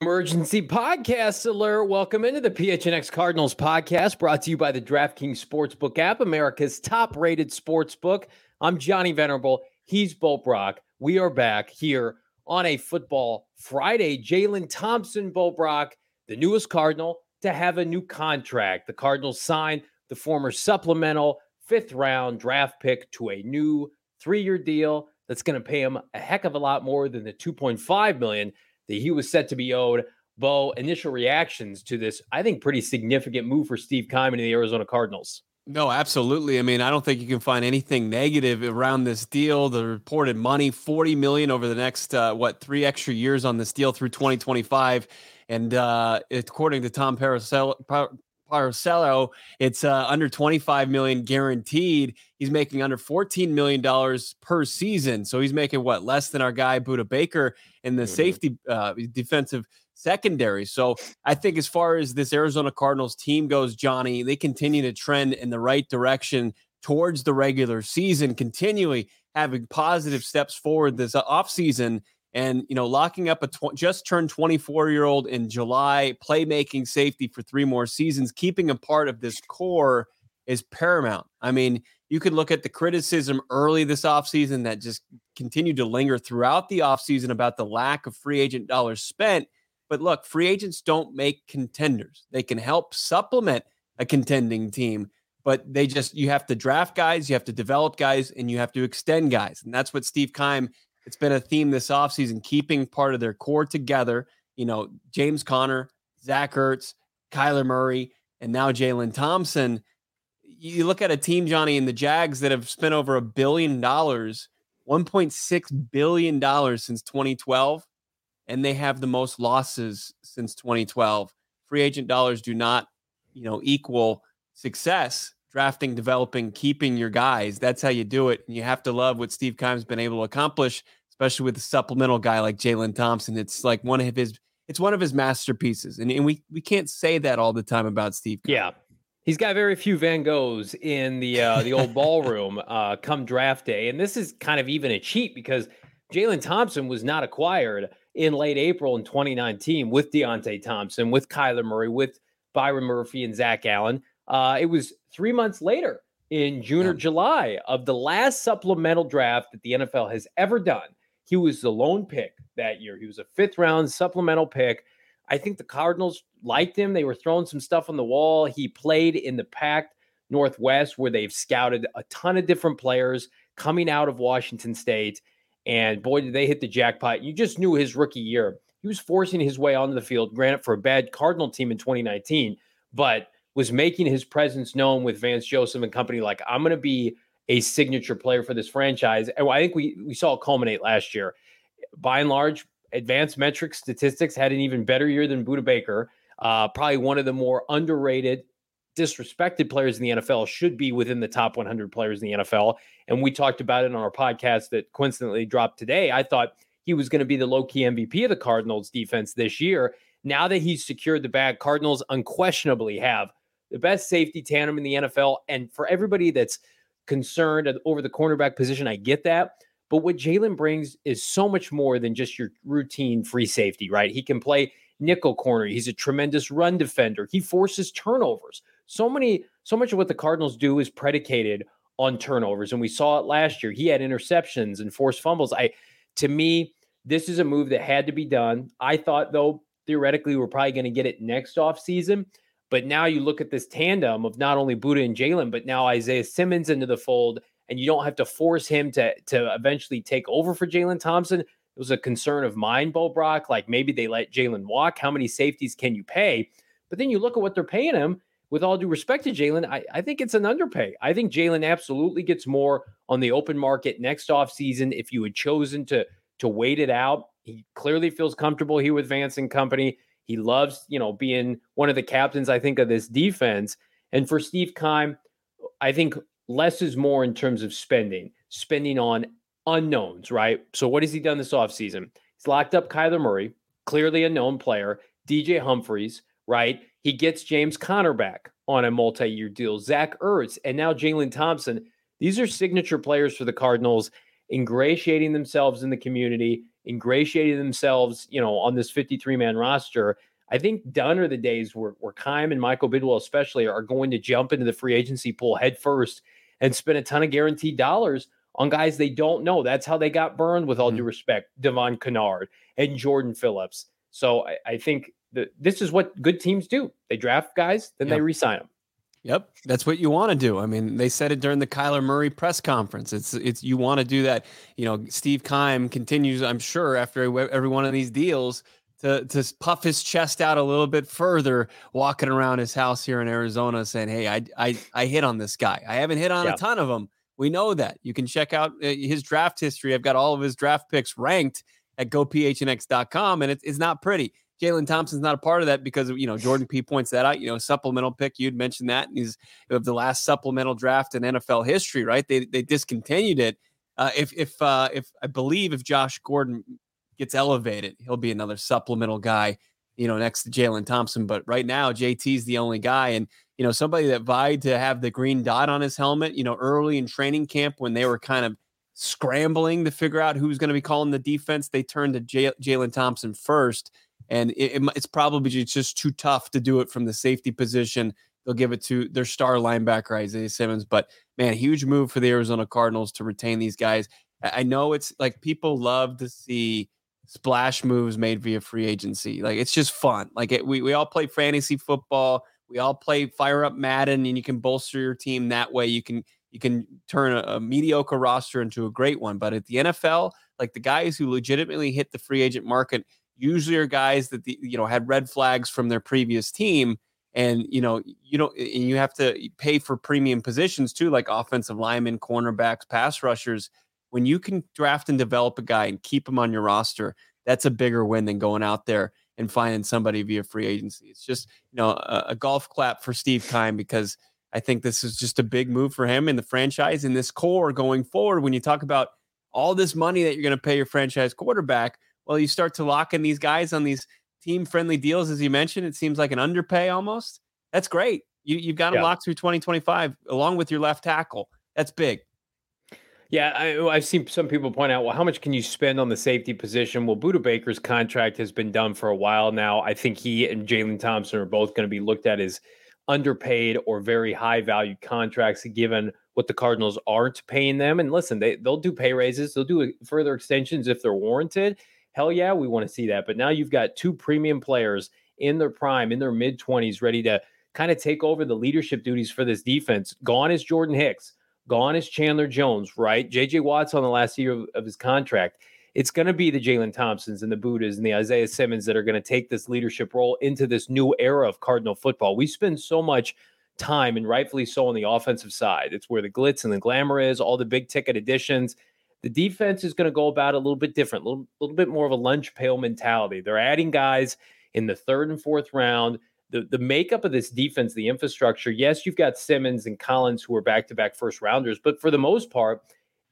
Emergency podcast alert. Welcome into the PHNX Cardinals podcast brought to you by the DraftKings Sportsbook app, America's top rated sportsbook. I'm Johnny Venerable. He's Bo Brock. We are back here on a football Friday. Jalen Thompson, Bo Brock, the newest Cardinal to have a new contract. The Cardinals signed the former supplemental fifth round draft pick to a new three year deal that's going to pay him a heck of a lot more than the 2.5 million that he was set to be owed. Bo, initial reactions to this, I think, pretty significant move for Steve Keim and the Arizona Cardinals. No, absolutely. I mean, I don't think you can find anything negative around this deal. The reported money, 40 million over the next uh, what, 3 extra years on this deal through 2025. And uh, according to Tom Pelissero, it's uh, under 25 million guaranteed. He's making under 14 million dollars per season. So he's making what less than our guy Budda Baker in the mm-hmm. safety uh, defensive secondary. So I think as far as this Arizona Cardinals team goes, Johnny, they continue to trend in the right direction towards the regular season, continually having positive steps forward this offseason and you know locking up a tw- just turned 24 year old in july playmaking safety for three more seasons keeping a part of this core is paramount i mean you could look at the criticism early this offseason that just continued to linger throughout the offseason about the lack of free agent dollars spent but look free agents don't make contenders they can help supplement a contending team but they just you have to draft guys you have to develop guys and you have to extend guys and that's what steve keim it's been a theme this offseason, keeping part of their core together. You know, James Conner, Zach Ertz, Kyler Murray, and now Jalen Thompson. You look at a team, Johnny, and the Jags that have spent over a billion dollars, $1.6 billion since 2012, and they have the most losses since 2012. Free agent dollars do not, you know, equal success drafting, developing, keeping your guys. That's how you do it. And you have to love what Steve Keim's been able to accomplish especially with a supplemental guy like Jalen Thompson. It's like one of his it's one of his masterpieces. And, and we we can't say that all the time about Steve. Yeah. He's got very few Van Goghs in the uh, the old ballroom uh, come draft day, and this is kind of even a cheat because Jalen Thompson was not acquired in late April in 2019 with Deionte Thompson, with Kyler Murray, with Byron Murphy and Zach Allen. Uh, it was three months later in June yeah. or July of the last supplemental draft that the NFL has ever done he was the lone pick that year. He was a fifth round supplemental pick. I think the Cardinals liked him. They were throwing some stuff on the wall. He played in the packed Northwest where they've scouted a ton of different players coming out of Washington State. And boy, did they hit the jackpot. You just knew his rookie year. He was forcing his way onto the field, granted, for a bad Cardinal team in 2019, but was making his presence known with Vance Joseph and company. Like, I'm going to be a signature player for this franchise. And I think we we saw it culminate last year. By and large, advanced metrics statistics had an even better year than Budda Baker. Uh, probably one of the more underrated, disrespected players in the NFL should be within the top 100 players in the NFL. And we talked about it on our podcast that coincidentally dropped today. I thought he was going to be the low key MVP of the Cardinals defense this year. Now that he's secured the bag, Cardinals unquestionably have the best safety tandem in the NFL. And for everybody that's concerned over the cornerback position. I get that. But what Jalen brings is so much more than just your routine free safety, right? He can play nickel corner. He's a tremendous run defender. He forces turnovers. So many, so much of what the Cardinals do is predicated on turnovers. And we saw it last year. He had interceptions and forced fumbles. I to me, this is a move that had to be done. I thought though, theoretically, we're probably going to get it next off season. But now you look at this tandem of not only Budda and Jalen, but now Isaiah Simmons into the fold, and you don't have to force him to to eventually take over for Jalen Thompson. It was a concern of mine, Bo Brock. Like maybe they let Jalen walk. How many safeties can you pay? But then you look at what they're paying him. With all due respect to Jalen, I, I think it's an underpay. I think Jalen absolutely gets more on the open market next offseason if you had chosen to to wait it out. He clearly feels comfortable here with Vance and company. He loves, you know, being one of the captains, I think, of this defense. And for Steve Keim, I think less is more in terms of spending, spending on unknowns, right? So what has he done this offseason? He's locked up Kyler Murray, clearly a known player, DJ Humphries, right? He gets James Conner back on a multi-year deal, Zach Ertz, and now Jalen Thompson. These are signature players for the Cardinals, ingratiating themselves in the community ingratiating themselves, you know, on this 53 man roster. I think done are the days where, where Keim and Michael Bidwill, especially, are going to jump into the free agency pool head first and spend a ton of guaranteed dollars on guys they don't know. That's how they got burned, with all mm-hmm. due respect, Devon Kennard and Jordan Phillips. So I, I think that this is what good teams do. They draft guys, then they resign them. Yep, that's what you want to do. I mean, they said it during the Kyler Murray press conference. It's it's you want to do that. You know, Steve Keim continues, I'm sure, after every one of these deals to to puff his chest out a little bit further, walking around his house here in Arizona, saying, "Hey, I I I hit on this guy. I haven't hit on yeah. a ton of them. We know that. You can check out uh, his draft history. I've got all of his draft picks ranked at gophnx.com, and it, it's not pretty. Jalen Thompson's not a part of that because you know Jordan P points that out. You know, supplemental pick. You'd mentioned that. And he's of the last supplemental draft in NFL history, right? They they discontinued it. Uh, if if uh, if I believe if Josh Gordon gets elevated, he'll be another supplemental guy. You know, next to Jalen Thompson. But right now, JT's the only guy, and you know somebody that vied to have the green dot on his helmet. You know, early in training camp when they were kind of scrambling to figure out who's going to be calling the defense, they turned to Jalen Thompson first and it, it, it's probably just too tough to do it from the safety position. They'll give it to their star linebacker Isaiah Simmons, but man, huge move for the Arizona Cardinals to retain these guys. I know it's like people love to see splash moves made via free agency. Like it's just fun. Like it, we we all play fantasy football. We all play fire up Madden, and you can bolster your team that way. You can you can turn a, a mediocre roster into a great one. But at the NFL, like the guys who legitimately hit the free agent market usually are guys that the, you know had red flags from their previous team and you know you don't and you have to pay for premium positions too like offensive linemen cornerbacks pass rushers. When you can draft and develop a guy and keep him on your roster that's a bigger win than going out there and finding somebody via free agency. It's just you know a, a golf clap for steve keim because i think this is just a big move for him and the franchise and this core going forward. When you talk about all this money that you're going to pay your franchise quarterback well, you start to lock in these guys on these team friendly deals, as you mentioned. It seems like an underpay almost. That's great. You, you've got them yeah. locked through 2025 along with your left tackle. That's big. Yeah, I, oh, have seen some people point out, well, how much can you spend on the safety position? Well, Budda Baker's contract has been done for a while now. I think he and Jalen Thompson are both going to be looked at as underpaid or very high value contracts, given what the Cardinals aren't paying them. And listen, they they'll do pay raises, they'll do further extensions if they're warranted. Hell yeah, we want to see that. But now you've got two premium players in their prime, in their mid 20s, ready to kind of take over the leadership duties for this defense. Gone is Jordan Hicks. Gone is Chandler Jones, right? JJ Watt's on the last year of, of his contract. It's going to be the Jalen Thompsons and the Buddas and the Isaiah Simmons that are going to take this leadership role into this new era of Cardinal football. We spend so much time, and rightfully so, on the offensive side. It's where the glitz and the glamour is, all the big ticket additions. The defense is going to go about a little bit different, a little, little bit more of a lunch pail mentality. They're adding guys in the third and fourth round. The, the makeup of this defense, the infrastructure, yes, you've got Simmons and Collins who are back to back first rounders, but for the most part,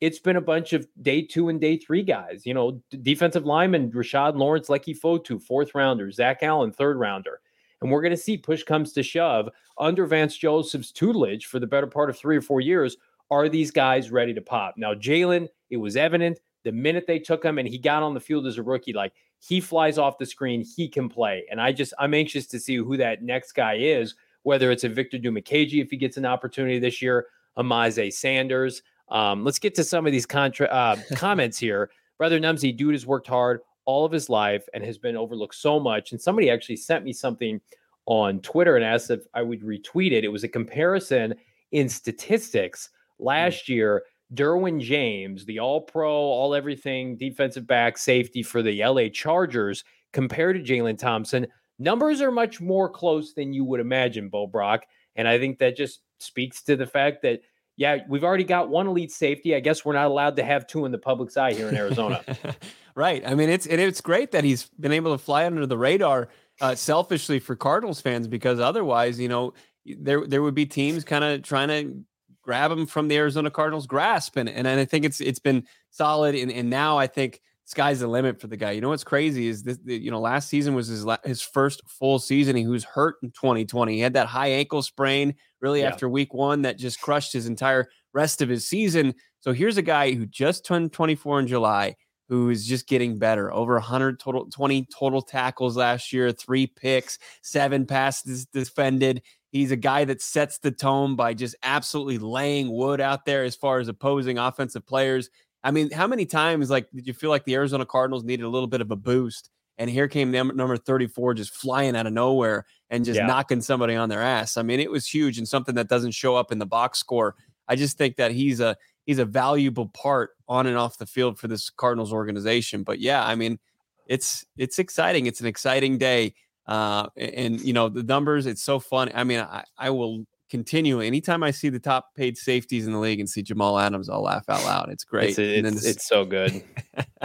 it's been a bunch of day two and day three guys. You know, defensive lineman Rashard Lawrence, Leki Fotu, fourth rounder, Zach Allen, third rounder. And we're going to see push comes to shove under Vance Joseph's tutelage for the better part of three or four years. Are these guys ready to pop? Now, Jalen, it was evident the minute they took him and he got on the field as a rookie, like he flies off the screen, he can play. And I just I'm anxious to see who that next guy is, whether it's a Victor Dimukeje if he gets an opportunity this year, a Myjai Sanders. Um, let's get to some of these contra- uh, comments here. Brother Numsy, dude has worked hard all of his life and has been overlooked so much. And somebody actually sent me something on Twitter and asked if I would retweet it. It was a comparison in statistics. Last year. Derwin James, the all pro, all everything defensive back safety for the LA Chargers, compared to Jalen Thompson, numbers are much more close than you would imagine, Bo Brock. And I think that just speaks to the fact that yeah, we've already got one elite safety. I guess we're not allowed to have two in the public's eye here in Arizona. right. I mean, it's it's great that he's been able to fly under the radar uh, selfishly for Cardinals fans because otherwise, you know, there there would be teams kind of trying to grab him from the Arizona Cardinals grasp, and and I think it's it's been solid, and and now I think sky's the limit for the guy. You know what's crazy is this, you know, last season was his his first full season. He was hurt in 2020. He had that high ankle sprain really yeah. after week one that just crushed his entire rest of his season. So here's a guy who just turned 24 in July, who is just getting better. Over 100 total, 20 total tackles last year, three picks, seven passes defended. He's a guy that sets the tone by just absolutely laying wood out there as far as opposing offensive players. I mean, how many times like did you feel like the Arizona Cardinals needed a little bit of a boost? And here came number 34 just flying out of nowhere and just yeah. knocking somebody on their ass. I mean, it was huge and something that doesn't show up in the box score. I just think that he's a he's a valuable part on and off the field for this Cardinals organization. But yeah, I mean, it's it's exciting. It's an exciting day. Uh, and you know the numbers. It's so fun. I mean, I, I will continue. Anytime I see the top paid safeties in the league and see Jamal Adams, I'll laugh out loud. It's great. It's, it's, it's so good.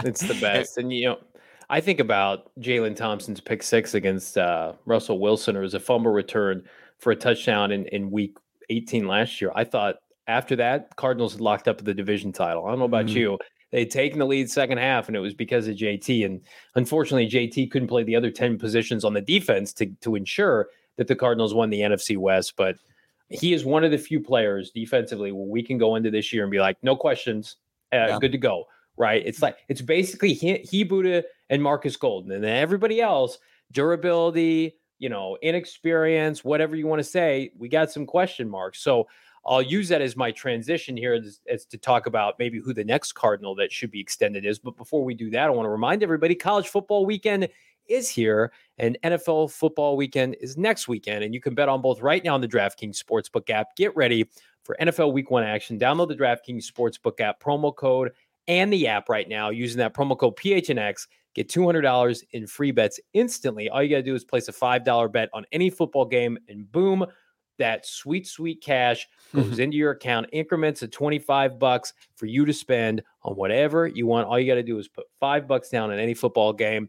it's the best. And you know, I think about Jalen Thompson's pick six against uh, Russell Wilson, or as a fumble return for a touchdown in, in week 18 last year. I thought after that, Cardinals had locked up the division title. I don't know about mm-hmm. you. They'd taken the lead second half, and it was because of JT. And unfortunately, JT couldn't play the other 10 positions on the defense to, to ensure that the Cardinals won the NFC West. But he is one of the few players defensively where we can go into this year and be like, no questions, uh, yeah. good to go. Right? It's like it's basically he, he Budda and Marcus Golden, and then everybody else durability, you know, inexperience, whatever you want to say. We got some question marks. So I'll use that as my transition here as, as, to talk about maybe who the next Cardinal that should be extended is. But before we do that, I want to remind everybody college football weekend is here and NFL football weekend is next weekend. And you can bet on both right now on the DraftKings Sportsbook app. Get ready for NFL week one action. Download the DraftKings Sportsbook app, promo code, and the app right now using that promo code PHNX. Get $200 in free bets instantly. All you got to do is place a $5 bet on any football game, and boom, that sweet, sweet cash goes into your account, increments of 25 bucks for you to spend on whatever you want. All you got to do is put five bucks down on any football game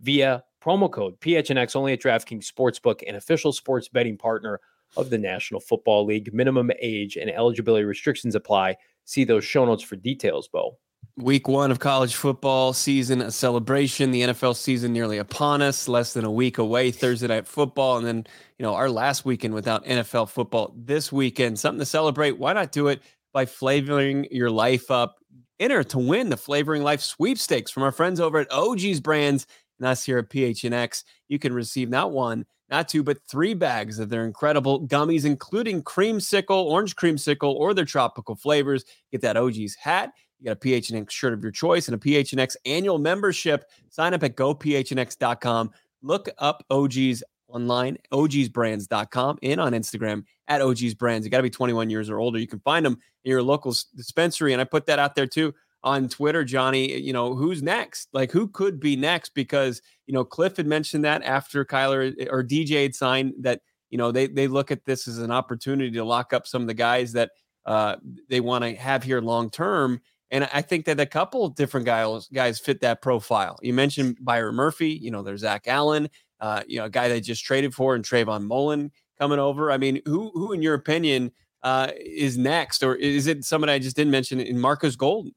via promo code PHNX only at DraftKings Sportsbook, an official sports betting partner of the National Football League. Minimum age and eligibility restrictions apply. See those show notes for details, Bo. Week one of college football season, a celebration. The NFL season nearly upon us, less than a week away. Thursday night football, and then you know our last weekend without NFL football. This weekend, something to celebrate. Why not do it by flavoring your life up? Enter to win the Flavoring Life sweepstakes from our friends over at OG's Brands and us here at PHNX. You can receive not one, not two, but three bags of their incredible gummies, including creamsicle, orange creamsicle, or their tropical flavors. Get that OG's hat you got a PHNX shirt of your choice and a PHNX annual membership. Sign up at gophnx.com. Look up OGs online, ogsbrands.com, and on Instagram at OGs Brands. You got to be 21 years or older. You can find them in your local dispensary. And I put that out there too on Twitter, Johnny. You know, who's next? Like, who could be next? Because, you know, Cliff had mentioned that after Kyler or DJ had signed that, you know, they, they look at this as an opportunity to lock up some of the guys that uh, they want to have here long term. And I think that a couple of different guys guys fit that profile. You mentioned Byron Murphy. You know, there's Zach Allen. Uh, you know, a guy they just traded for, and Trayvon Mullen coming over. I mean, who who in your opinion uh, is next, or is it somebody I just didn't mention in Marcus Golden?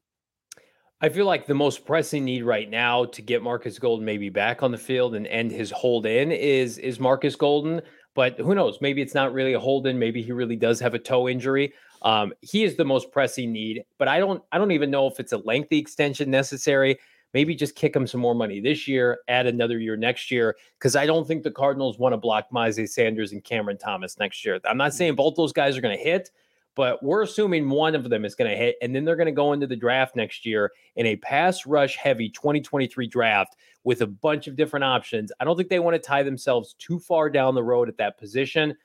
I feel like the most pressing need right now to get Marcus Golden maybe back on the field and end his hold in is is Marcus Golden. But who knows? Maybe it's not really a hold in. Maybe he really does have a toe injury. Um, he is the most pressing need, but I don't I don't even know if it's a lengthy extension necessary. maybe just kick him some more money this year, add another year next year, because I don't think the Cardinals want to block Myjai Sanders and Cameron Thomas next year. I'm not saying both those guys are going to hit, but we're assuming one of them is going to hit, and then they're going to go into the draft next year in a pass rush heavy 2023 draft with a bunch of different options. I don't think they want to tie themselves too far down the road at that position.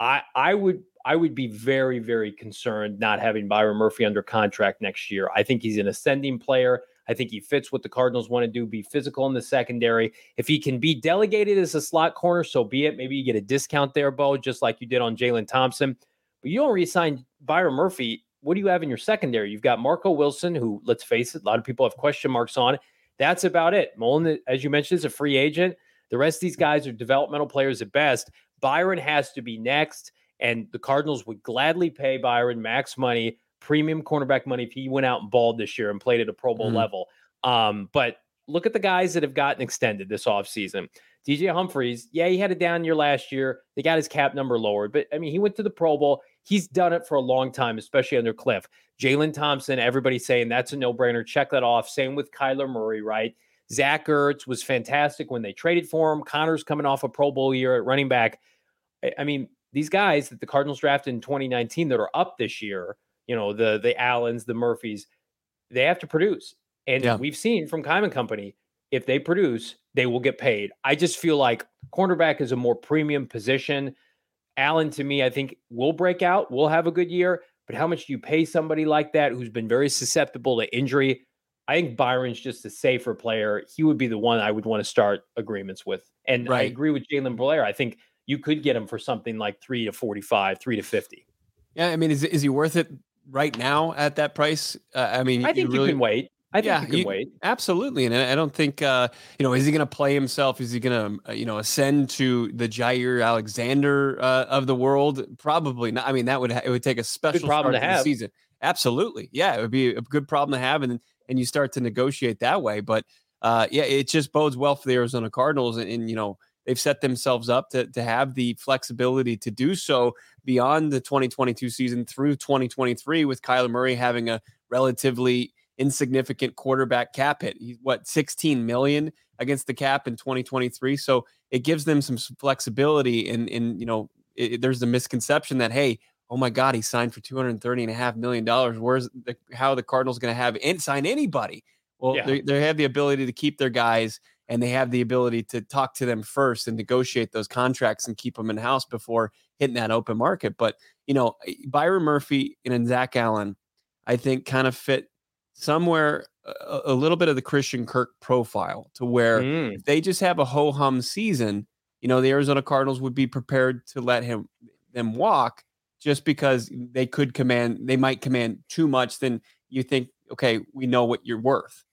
I would I would be very, very concerned not having Byron Murphy under contract next year. I think he's an ascending player. I think he fits what the Cardinals want to do, be physical in the secondary. If he can be delegated as a slot corner, so be it. Maybe you get a discount there, Bo, just like you did on Jalen Thompson. But you don't resign Byron Murphy. What do you have in your secondary? You've got Marco Wilson, who, let's face it, a lot of people have question marks on. That's about it. Mullen, as you mentioned, is a free agent. The rest of these guys are developmental players at best. Byron has to be next. And the Cardinals would gladly pay Byron max money, premium cornerback money if he went out and balled this year and played at a Pro Bowl mm-hmm. level. Um, but look at the guys that have gotten extended this offseason. DJ Humphries, yeah, he had a down year last year. They got his cap number lowered, but I mean, he went to the Pro Bowl. He's done it for a long time, especially under Cliff. Jalen Thompson, everybody saying that's a no brainer. Check that off. Same with Kyler Murray, right? Zach Ertz was fantastic when they traded for him. Connor's coming off a Pro Bowl year at running back. I mean, these guys that the Cardinals drafted in 2019 that are up this year, you know, the the Allens, the Murphys, they have to produce. And yeah. we've seen from Keim Company, if they produce, they will get paid. I just feel like cornerback is a more premium position. Allen, to me, I think will break out, will have a good year. But how much do you pay somebody like that who's been very susceptible to injury? I think Byron's just a safer player. He would be the one I would want to start agreements with. And right. I agree with Jalen Blair. I think you could get him for something like three to 45, three to 50. Yeah. I mean, is, is he worth it right now at that price? Uh, I mean, I think you, really, you can wait. I think yeah, you can you, wait. Absolutely. And I don't think, uh, you know, is he going to play himself? Is he going to, uh, you know, ascend to the Jaire Alexander uh, of the world? Probably not. I mean, that would, ha- it would take a special problem to have. season. Absolutely. Yeah. It would be a good problem to have. And, and you start to negotiate that way. But uh, yeah, it just bodes well for the Arizona Cardinals. And, and you know, they've set themselves up to, to have the flexibility to do so beyond the 2022 season through 2023 with Kyler Murray having a relatively insignificant quarterback cap hit. He's what 16 million against the cap in 2023. So it gives them some flexibility and and you know it, there's the misconception that hey oh my god he signed for 230 and a half million dollars where's the how the Cardinals going to have and sign anybody well yeah. they, they have the ability to keep their guys and they have the ability to talk to them first and negotiate those contracts and keep them in house before hitting that open market. But you know, Byron Murphy and Zach Allen, I think, kind of fit somewhere a, a little bit of the Christian Kirk profile to where mm. they just have a ho hum season. You know, the Arizona Cardinals would be prepared to let him them walk just because they could command, they might command too much. Then you think, okay, we know what you're worth.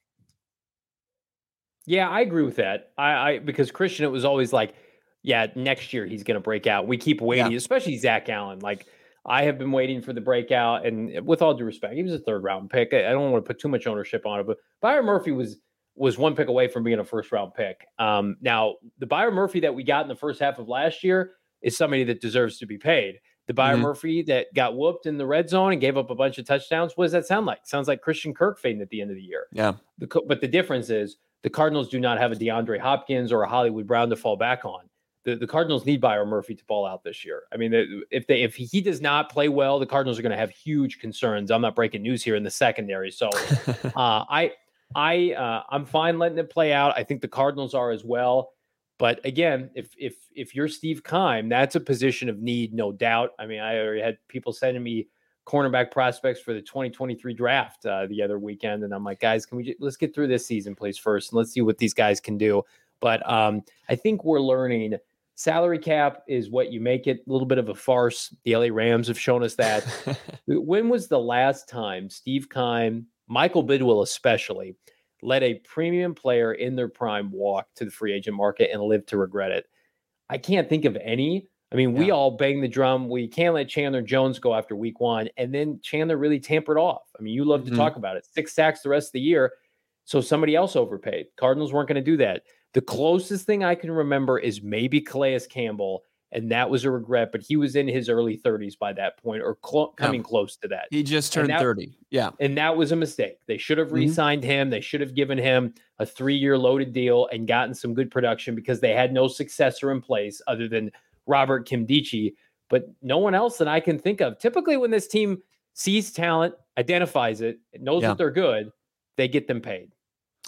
Yeah, I agree with that. I, I because Christian, it was always like, yeah, next year he's going to break out. We keep waiting, yeah. especially Zach Allen. Like I have been waiting for the breakout, and with all due respect, he was a third round pick. I don't want to put too much ownership on it, but Byron Murphy was was one pick away from being a first round pick. Um, now, the Byron Murphy that we got in the first half of last year is somebody that deserves to be paid. The Byron mm-hmm. Murphy that got whooped in the red zone and gave up a bunch of touchdowns. What does that sound like? Sounds like Christian Kirk fading at the end of the year. Yeah. The, but the difference is the Cardinals do not have a DeAndre Hopkins or a Hollywood Brown to fall back on. The, the Cardinals need Byron Murphy to fall out this year. I mean, if they if he does not play well, the Cardinals are going to have huge concerns. I'm not breaking news here in the secondary, so uh, I I uh, I'm fine letting it play out. I think the Cardinals are as well. But again, if if if you're Steve Keim, that's a position of need, no doubt. I mean, I already had people sending me cornerback prospects for the 2023 draft uh, the other weekend, and I'm like, guys, can we just, let's get through this season, please, first, and let's see what these guys can do. But um, I think we're learning salary cap is what you make it. A little bit of a farce. The LA Rams have shown us that. when was the last time Steve Keim, Michael Bidwill especially, let a premium player in their prime walk to the free agent market and live to regret it? I can't think of any. I mean, yeah. we all bang the drum. We can't let Chandler Jones go after week one. And then Chandler really tampered off. I mean, you love to mm-hmm. talk about it. Six sacks the rest of the year. So somebody else overpaid. Cardinals weren't going to do that. The closest thing I can remember is maybe Calais Campbell and that was a regret. But he was in his early 30s by that point, or cl- coming yeah. close to that. He just turned that, 30. Yeah, and that was a mistake. They should have mm-hmm. re-signed mm-hmm. him. They should have given him a three-year loaded deal and gotten some good production because they had no successor in place other than Robert Nkemdiche. But no one else that I can think of. Typically, when this team sees talent, identifies it, knows yeah. that they're good, they get them paid.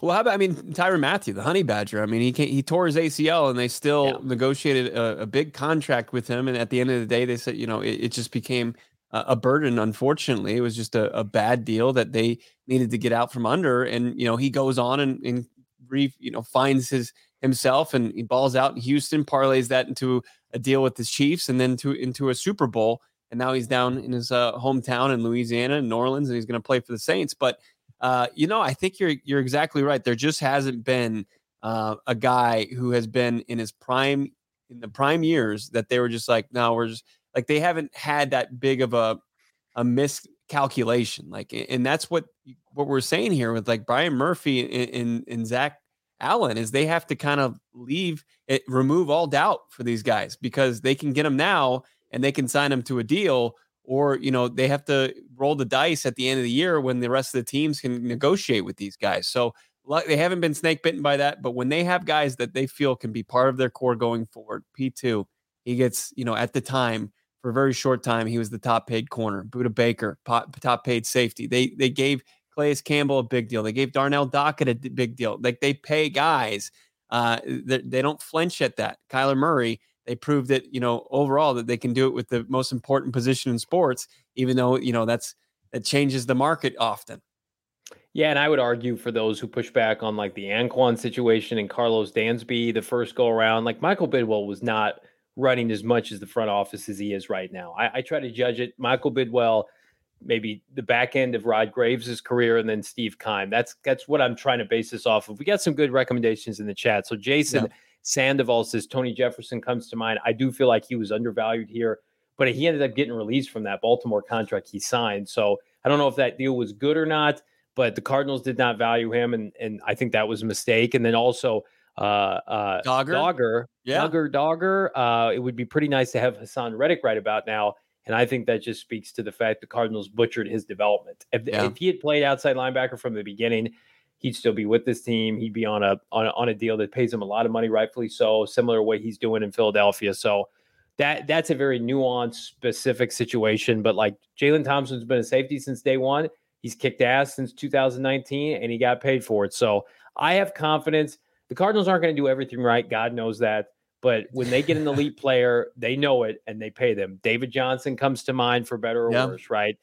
Well, how about I mean Tyrann Mathieu, the Honey Badger? I mean he he tore his ACL and they still yeah. negotiated a, a, big contract with him. And at the end of the day, they said you know it, it just became a, a, burden. Unfortunately, it was just a, a, bad deal that they needed to get out from under. And you know he goes on and, and re, you know finds his himself and he balls out in Houston, parlays that into a deal with the Chiefs, and then to into a Super Bowl. And now he's down in his uh, hometown in Louisiana, New Orleans, and he's going to play for the Saints. But uh, you know, I think you're you're exactly right. There just hasn't been uh, a guy who has been in his prime in the prime years that they were just like, no, we're just like they haven't had that big of a a miscalculation. Like, and that's what what we're saying here with like Byron Murphy and, and, and Zach Allen is they have to kind of leave it, remove all doubt for these guys because they can get them now and they can sign them to a deal or you know they have to roll the dice at the end of the year when the rest of the teams can negotiate with these guys. So they haven't been snake bitten by that, but when they have guys that they feel can be part of their core going forward, P2, he gets, you know, at the time for a very short time, he was the top paid corner. Budda Baker, top paid safety. They they gave Calais Campbell a big deal. They gave Darnell Dockett a big deal. Like they pay guys. Uh, they, they don't flinch at that. Kyler Murray they proved that you know overall that they can do it with the most important position in sports, even though you know that's that changes the market often. Yeah, and I would argue for those who push back on like the Anquan situation and Karlos Dansby the first go around, like Michael Bidwill was not running as much as the front office as he is right now. I, I try to judge it. Michael Bidwill, maybe the back end of Rod Graves' career, and then Steve Keim. That's that's what I'm trying to base this off of. We got some good recommendations in the chat. So Jason. Yeah Sandoval says Tony Jefferson comes to mind. I do feel like he was undervalued here, but he ended up getting released from that Baltimore contract he signed. So I don't know if that deal was good or not, but the Cardinals did not value him, and and I think that was a mistake. And then also uh, uh, Dogger, Dogger, yeah. Dogger, Dogger. Uh, it would be pretty nice to have Haason Reddick right about now. And I think that just speaks to the fact the Cardinals butchered his development. If, yeah. if he had played outside linebacker from the beginning, he'd still be with this team. He'd be on a, on a on a deal that pays him a lot of money, rightfully so, similar way he's doing in Philadelphia. So that that's a very nuanced, specific situation. But like Jalen Thompson's been a safety since day one. He's kicked ass since 2019, and he got paid for it. So I have confidence. The Cardinals aren't going to do everything right. God knows that. But when they get an elite player, they know it and they pay them. David Johnson comes to mind for better or worse, right?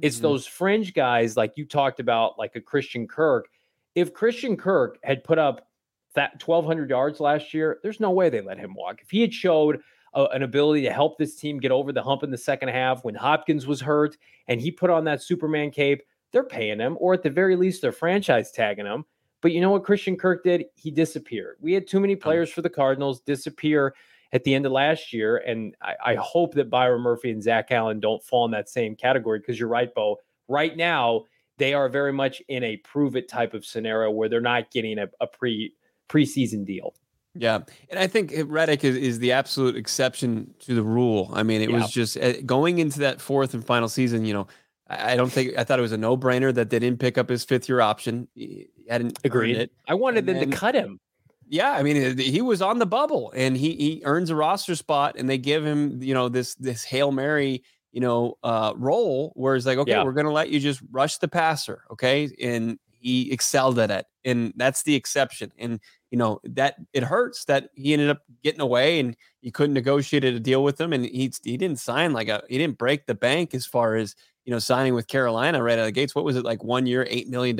It's mm-hmm. those fringe guys like you talked about, like a Christian Kirk if Christian Kirk had put up that 1,200 yards last year, there's no way they let him walk. If he had showed a, an ability to help this team get over the hump in the second half when Hopkins was hurt and he put on that Superman cape, they're paying him, or at the very least, they're franchise tagging him. But you know what Christian Kirk did? He disappeared. We had too many players for the Cardinals disappear at the end of last year. And I, I hope that Byron Murphy and Zach Allen don't fall in that same category because you're right, Bo. Right now, they are very much in a prove it type of scenario where they're not getting a, a pre preseason deal. Yeah, and I think Reddick is, is the absolute exception to the rule. I mean, it yeah. was just uh, going into that fourth and final season. You know, I don't think I thought it was a no brainer that they didn't pick up his fifth year option. He hadn't agreed it. I wanted and them to cut him. Yeah, I mean, he was on the bubble, and he he earns a roster spot, and they give him you know this this hail mary you know, uh, role where it's like, okay, yeah. we're going to let you just rush the passer. Okay. And he excelled at it. And that's the exception. And, you know, that it hurts that he ended up getting away and you couldn't negotiate a deal with him. And he, he didn't sign like a, he didn't break the bank as far as, you know, signing with Carolina right out of the gates. What was it like one year, $8 million?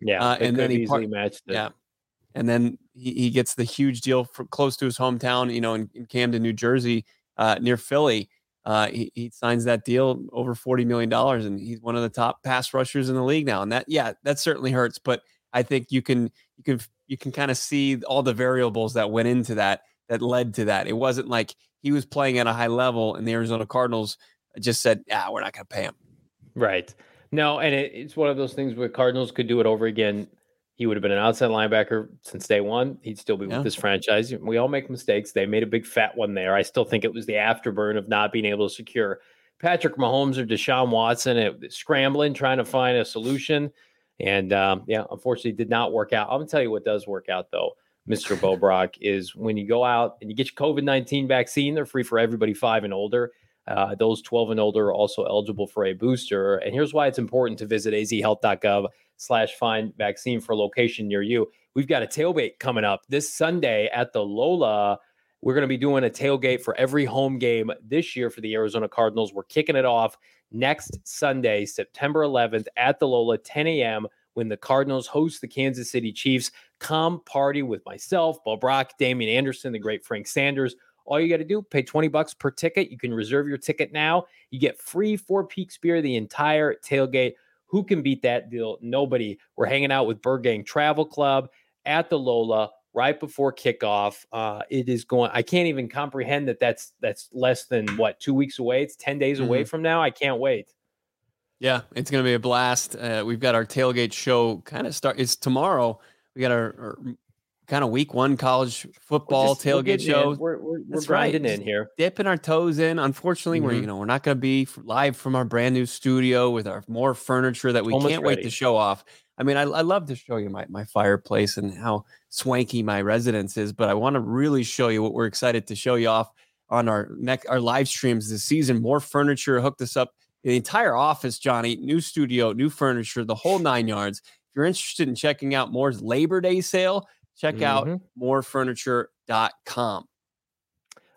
Yeah. Uh, and then he part, matched it. Yeah. And then he, he gets the huge deal for close to his hometown, you know, in, in Camden, New Jersey, uh, near Philly uh, he, he signs that deal over $40 million and he's one of the top pass rushers in the league now. And that, yeah, that certainly hurts, but I think you can, you can, you can kind of see all the variables that went into that, that led to that. It wasn't like he was playing at a high level and the Arizona Cardinals just said, yeah, we're not going to pay him. Right. No, and it, it's one of those things where Cardinals could do it over again He would have been an outside linebacker since day one. He'd still be yeah. with this franchise. We all make mistakes. They made a big fat one there. I still think it was the afterburn of not being able to secure Patrick Mahomes or Deshaun Watson it, scrambling, trying to find a solution. And um, yeah, unfortunately, did not work out. I'm gonna tell you what does work out though, Mr. Bo Brock, is when you go out and you get your COVID 19 vaccine. They're free for everybody five and older. Uh, those 12 and older are also eligible for a booster. And here's why it's important to visit azhealth.gov slash find vaccine for location near you. We've got a tailgate coming up this Sunday at the Lola. We're going to be doing a tailgate for every home game this year for the Arizona Cardinals. We're kicking it off next Sunday, September 11th at the Lola, 10 a.m. when the Cardinals host the Kansas City Chiefs. Come party with myself, Bo Brock, Damian Anderson, the great Frank Sanders. All you got to do, pay 20 bucks per ticket. You can reserve your ticket now. You get free Four Peaks beer the entire tailgate. Who can beat that deal? Nobody. We're hanging out with Bird Gang Travel Club at the Lola right before kickoff. Uh, it is going. I can't even comprehend that. That's that's less than what two weeks away. It's ten days mm-hmm. away from now. I can't wait. Yeah, it's going to be a blast. Uh, we've got our tailgate show kind of start. It's tomorrow. We got our, our kind of week one college football just, tailgate show. We're, we're, we're grinding right. in here, dipping our toes in. Unfortunately, mm-hmm. we're you know we're not going to be live from our brand new studio with our Moore furniture that we Almost can't ready. wait to show off. I mean, I, I love to show you my my fireplace and how swanky my residence is, but I want to really show you what we're excited to show you off on our next our live streams this season. Moore furniture hooked us up. The entire office, Johnny, new studio, new furniture, the whole nine yards. If you're interested in checking out Moore's Labor Day sale, check mm-hmm. out moorefurniture.com.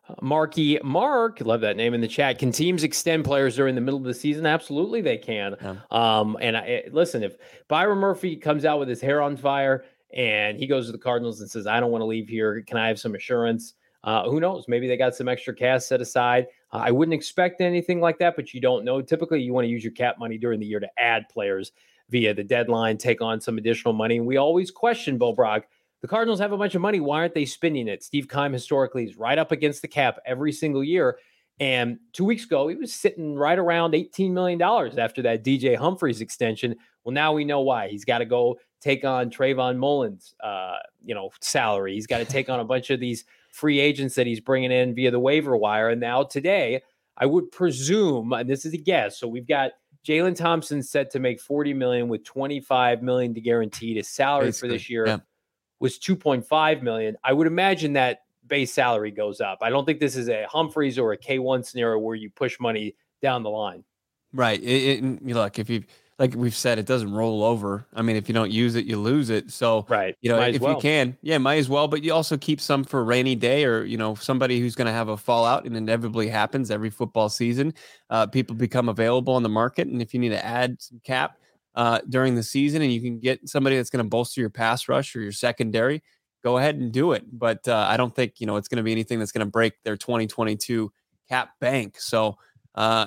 Uh, Marky Mark, love that name in the chat. Can teams extend players during the middle of the season? Absolutely, they can. Yeah. Um, and I, listen, if Byron Murphy comes out with his hair on fire and he goes to the Cardinals and says, "I don't want to leave here. Can I have some assurance?" Uh, who knows? Maybe they got some extra cash set aside. Uh, I wouldn't expect anything like that, but you don't know. Typically, you want to use your cap money during the year to add players via the deadline, take on some additional money. And we always question Bo Brock the Cardinals have a bunch of money. Why aren't they spending it? Steve Keim historically is right up against the cap every single year. And two weeks ago, he was sitting right around $18 million after that DJ Humphries extension. Well, now we know why. He's got to go take on Trayvon Mullen's, uh, you know, salary. He's got to take on a bunch of these free agents that he's bringing in via the waiver wire. And now today, I would presume, and this is a guess. So we've got Jalen Thompson set to make 40 million with 25 million to guarantee his salary Basically, for this year. Yeah was 2.5 million. I would imagine that base salary goes up. I don't think this is a Humphries or a K1 scenario where you push money down the line. Right. It, it, look, if you like we've said, it doesn't roll over. I mean, if you don't use it, you lose it. So, right. You know, might if well. you can, yeah, might as well. But you also keep some for rainy day, or you know, somebody who's going to have a fallout, and inevitably happens every football season. Uh, people become available on the market, and if you need to add some cap, uh, during the season and you can get somebody that's going to bolster your pass rush or your secondary, go ahead and do it. But uh, I don't think, you know, it's going to be anything that's going to break their 2022 cap bank. So uh,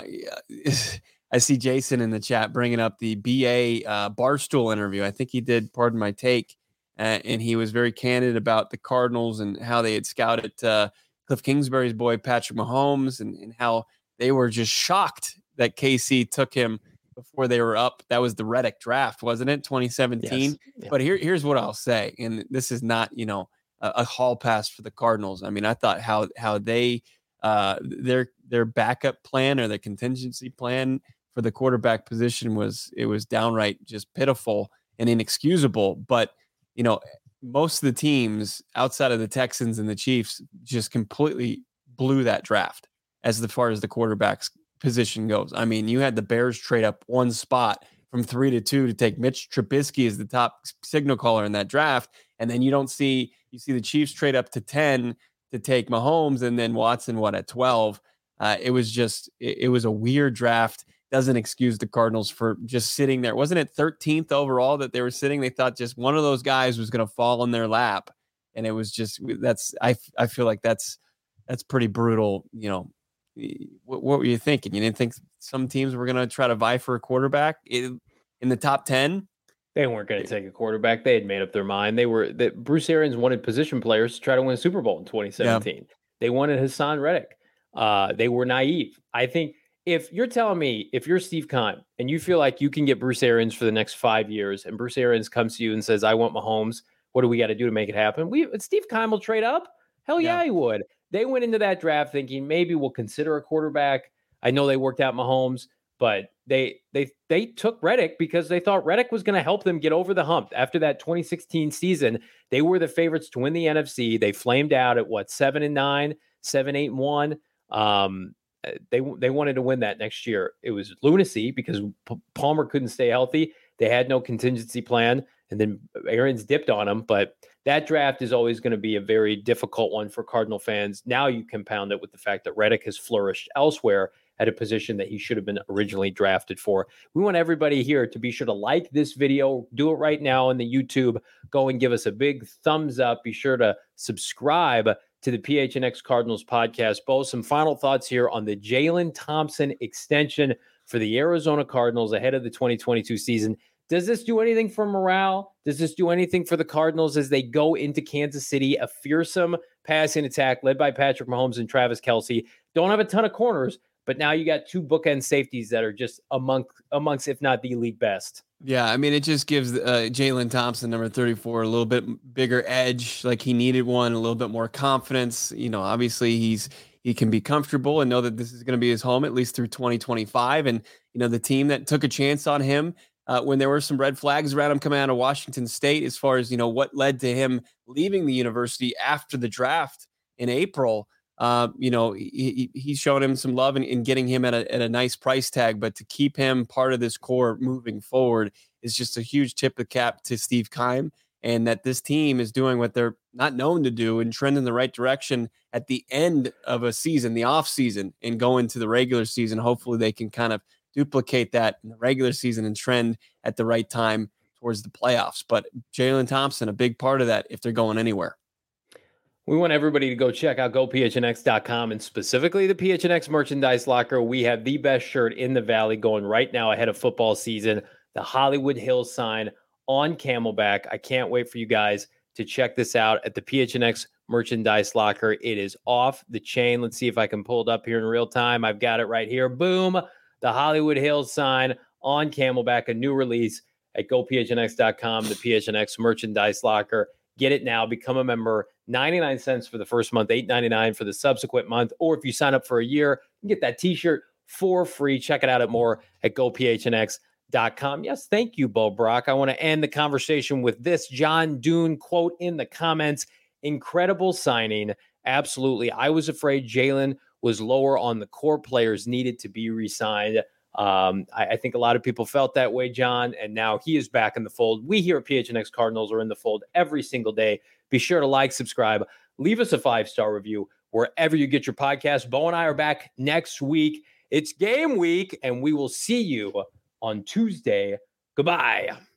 I see Jason in the chat bringing up the BA uh, Barstool interview. I think he did, pardon my take, uh, and he was very candid about the Cardinals and how they had scouted uh, Cliff Kingsbury's boy, Patrick Mahomes, and, and how they were just shocked that KC took him – before they were up. That was the Reddick draft, wasn't it? 2017. Yes. Yeah. But here, here's what I'll say, and this is not, you know, a, a, hall pass for the Cardinals. I mean, I thought how how they uh their their backup plan or the contingency plan for the quarterback position was it was downright just pitiful and inexcusable. But you know, most of the teams outside of the Texans and the Chiefs just completely blew that draft as far as the quarterbacks position goes. I mean, you had the Bears trade up one spot from three to two to take Mitch Trubisky as the top signal caller in that draft, and then you don't see you see the Chiefs trade up to ten to take Mahomes, and then Watson what at twelve. Uh, it was just it, it was a weird draft. Doesn't excuse the Cardinals for just sitting there. Wasn't it 13th overall that they were sitting? They thought just one of those guys was going to fall in their lap, and it was just that's I I feel like that's that's pretty brutal. You know, what, what, were you thinking? You didn't think some teams were going to try to vie for a quarterback in, in the top 10? They weren't going to take a quarterback. They had made up their mind. They were that Bruce Arians wanted position players to try to win a Super Bowl in 2017. Yeah. They wanted Haason Reddick. Uh, they were naive. I think if you're telling me if you're Steve Keim and you feel like you can get Bruce Arians for the next five years, and Bruce Arians comes to you and says, "I want Mahomes," what do we got to do to make it happen? We Steve Keim will trade up. Hell yeah, yeah, he would. They went into that draft thinking maybe we'll consider a quarterback. I know they worked out Mahomes, but they they they took Reddick because they thought Reddick was going to help them get over the hump. After that 2016 season, they were the favorites to win the NFC. They flamed out at what seven and nine, seven eight and one. Um, uh, they they wanted to win that next year. It was lunacy because P- Palmer couldn't stay healthy. They had no contingency plan, and then Arians dipped on them. But that draft is always going to be a very difficult one for Cardinal fans. Now you compound it with the fact that Reddick has flourished elsewhere at a position that he should have been originally drafted for. We want everybody here to be sure to like this video. Do it right now on the YouTube. Go and give us a big thumbs up. Be sure to subscribe to the PHNX Cardinals podcast. Bo, some final thoughts here on the Jalen Thompson extension for the Arizona Cardinals ahead of the 2022 season. Does this do anything for morale? Does this do anything for the Cardinals as they go into Kansas City, a fearsome passing attack led by Patrick Mahomes and Travis Kelce? Don't have a ton of corners, but now you got two bookend safeties that are just among amongst, if not the elite best. Yeah, I mean, it just gives uh, Jalen Thompson, number 34, a little bit bigger edge. Like he needed one, a little bit more confidence. You know, obviously he's he can be comfortable and know that this is going to be his home at least through 2025. And you know, the team that took a chance on him uh, when there were some red flags around him coming out of Washington State, as far as you know, what led to him leaving the university after the draft in April uh, you know, he, he's showing him some love and, getting him at a, at a nice price tag. But to keep him part of this core moving forward is just a huge tip of the cap to Steve Keim. And that this team is doing what they're not known to do and trend in the right direction at the end of a season, the off season, and go into the regular season. Hopefully, they can kind of duplicate that in the regular season and trend at the right time towards the playoffs. But Jalen Thompson, a big part of that if they're going anywhere. We want everybody to go check out gophnx.com and specifically the PHNX merchandise locker. We have the best shirt in the valley going right now ahead of football season. The Hollywood Hills sign on Camelback. I can't wait for you guys to check this out at the PHNX merchandise locker. It is off the chain. Let's see if I can pull it up here in real time. I've got it right here. Boom. The Hollywood Hills sign on Camelback, a new release at gophnx.com, the PHNX merchandise locker. Get it now. Become a member. 99 cents for the first month, 8.99 for the subsequent month. Or if you sign up for a year, you get that t-shirt for free. Check it out at more at gophnx.com. Yes, thank you, Bo Brock. I want to end the conversation with this John Dune quote in the comments. Incredible signing. Absolutely. I was afraid Jalen was lower on the core players needed to be re-signed. Um, I, I, think a lot of people felt that way, John, and now he is back in the fold. We here at PHNX Cardinals are in the fold every single day. Be sure to like, subscribe, leave us a five star review wherever you get your podcast. Bo and I are back next week. It's game week, and we will see you on Tuesday. Goodbye.